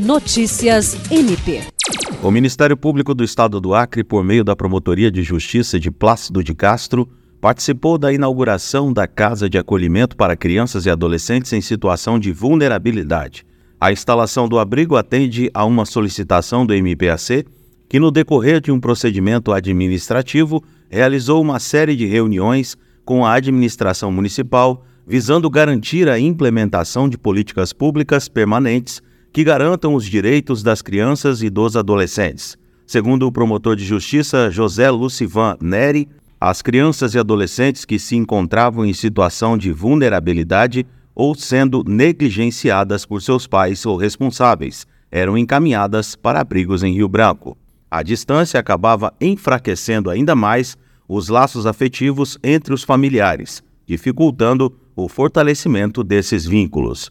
Notícias MP. O Ministério Público do Estado do Acre, por meio da Promotoria de Justiça de Plácido de Castro, participou da inauguração da Casa de Acolhimento para Crianças e Adolescentes em Situação de Vulnerabilidade. A instalação do abrigo atende a uma solicitação do MPAC, que, no decorrer de um procedimento administrativo, realizou uma série de reuniões com a administração municipal, visando garantir a implementação de políticas públicas permanentes que garantam os direitos das crianças e dos adolescentes. Segundo o promotor de justiça José Lucivan Neri, as crianças e adolescentes que se encontravam em situação de vulnerabilidade ou sendo negligenciadas por seus pais ou responsáveis eram encaminhadas para abrigos em Rio Branco. A distância acabava enfraquecendo ainda mais os laços afetivos entre os familiares, dificultando o fortalecimento desses vínculos.